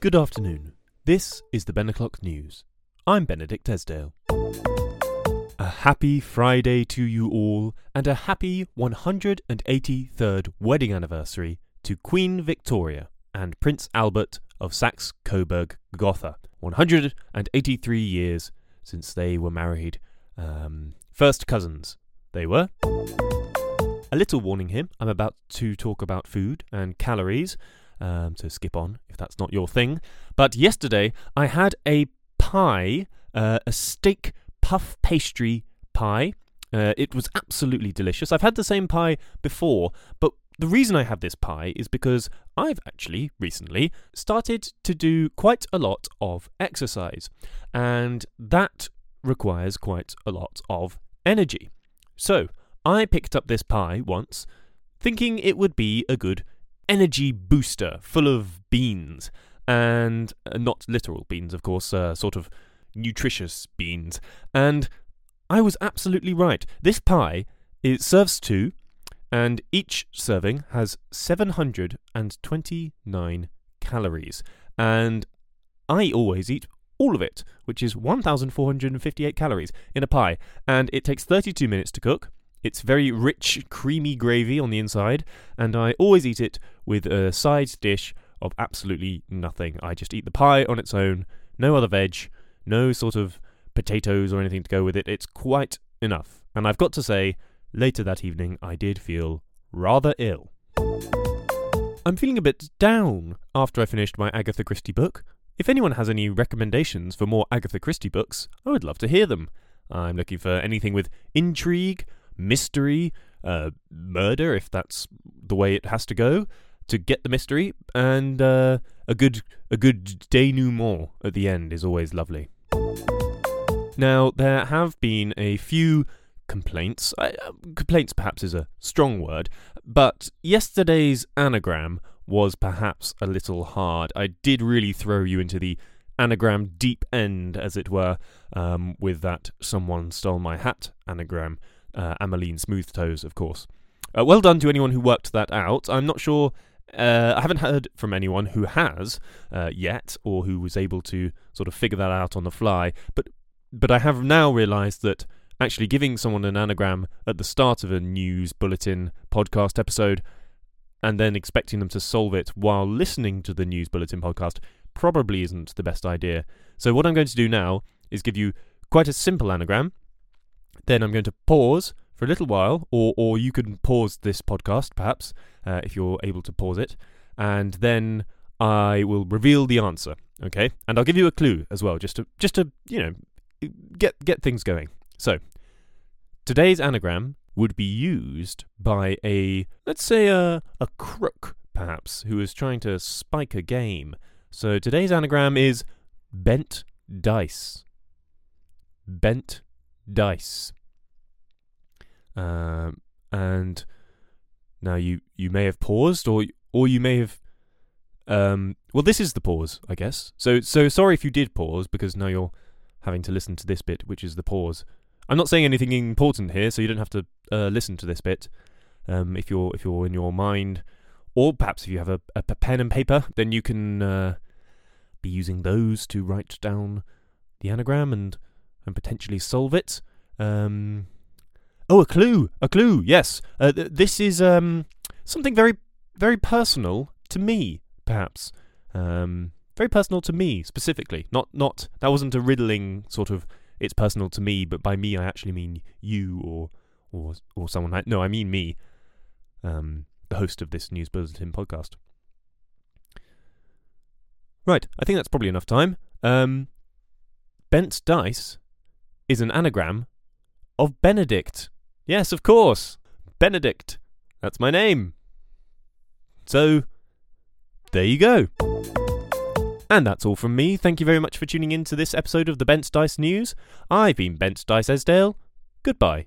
Good afternoon. This is the Ben O'Clock News. I'm Benedict Esdale. A happy Friday to you all, and a happy 183rd wedding anniversary to Queen Victoria and Prince Albert of Saxe Coburg Gotha. 183 years since they were married. Um, first cousins, they were. A little warning here I'm about to talk about food and calories, um, so skip on if that's not your thing. But yesterday I had a pie, uh, a steak puff pastry pie. Uh, it was absolutely delicious. I've had the same pie before, but the reason I have this pie is because I've actually recently started to do quite a lot of exercise, and that requires quite a lot of energy. So, I picked up this pie once, thinking it would be a good energy booster full of beans, and uh, not literal beans, of course, uh, sort of nutritious beans. And I was absolutely right. This pie it serves two, and each serving has 729 calories. And I always eat all of it, which is 1,458 calories in a pie, and it takes 32 minutes to cook. It's very rich, creamy gravy on the inside, and I always eat it with a side dish of absolutely nothing. I just eat the pie on its own, no other veg, no sort of potatoes or anything to go with it. It's quite enough. And I've got to say, later that evening, I did feel rather ill. I'm feeling a bit down after I finished my Agatha Christie book. If anyone has any recommendations for more Agatha Christie books, I would love to hear them. I'm looking for anything with intrigue, mystery, uh, murder, if that's the way it has to go, to get the mystery, and uh, a good a good denouement at the end is always lovely. Now there have been a few complaints. Uh, complaints perhaps is a strong word, but yesterday's anagram was perhaps a little hard. I did really throw you into the anagram deep end, as it were, um, with that someone stole my hat anagram. Uh, Ameline Smoothtoes, of course. Uh, well done to anyone who worked that out. I'm not sure. Uh, I haven't heard from anyone who has uh, yet, or who was able to sort of figure that out on the fly. But but I have now realised that actually giving someone an anagram at the start of a news bulletin podcast episode and then expecting them to solve it while listening to the news bulletin podcast probably isn't the best idea. So, what I'm going to do now is give you quite a simple anagram. Then I'm going to pause for a little while, or, or you can pause this podcast perhaps uh, if you're able to pause it, and then I will reveal the answer. Okay, and I'll give you a clue as well, just to just to you know get get things going. So, today's anagram would be used by a, let's say, a, a crook, perhaps, who is trying to spike a game. So today's anagram is bent dice. Bent dice. Um, and now you, you may have paused, or or you may have. Um, well, this is the pause, I guess. So so sorry if you did pause because now you're having to listen to this bit, which is the pause. I'm not saying anything important here, so you don't have to uh, listen to this bit. Um, if you're if you're in your mind, or perhaps if you have a, a pen and paper, then you can uh, be using those to write down the anagram and and potentially solve it. Um, oh, a clue! A clue! Yes, uh, th- this is um, something very very personal to me, perhaps. Um, very personal to me specifically. Not not that wasn't a riddling sort of it's personal to me, but by me I actually mean you or or or someone. I, no, I mean me, um, the host of this news bulletin podcast. Right, I think that's probably enough time. Um, Bent Dice is an anagram of Benedict. Yes, of course, Benedict. That's my name. So, there you go. And that's all from me. Thank you very much for tuning in to this episode of the Bent Dice News. I've been Bent Dice Esdale. Goodbye.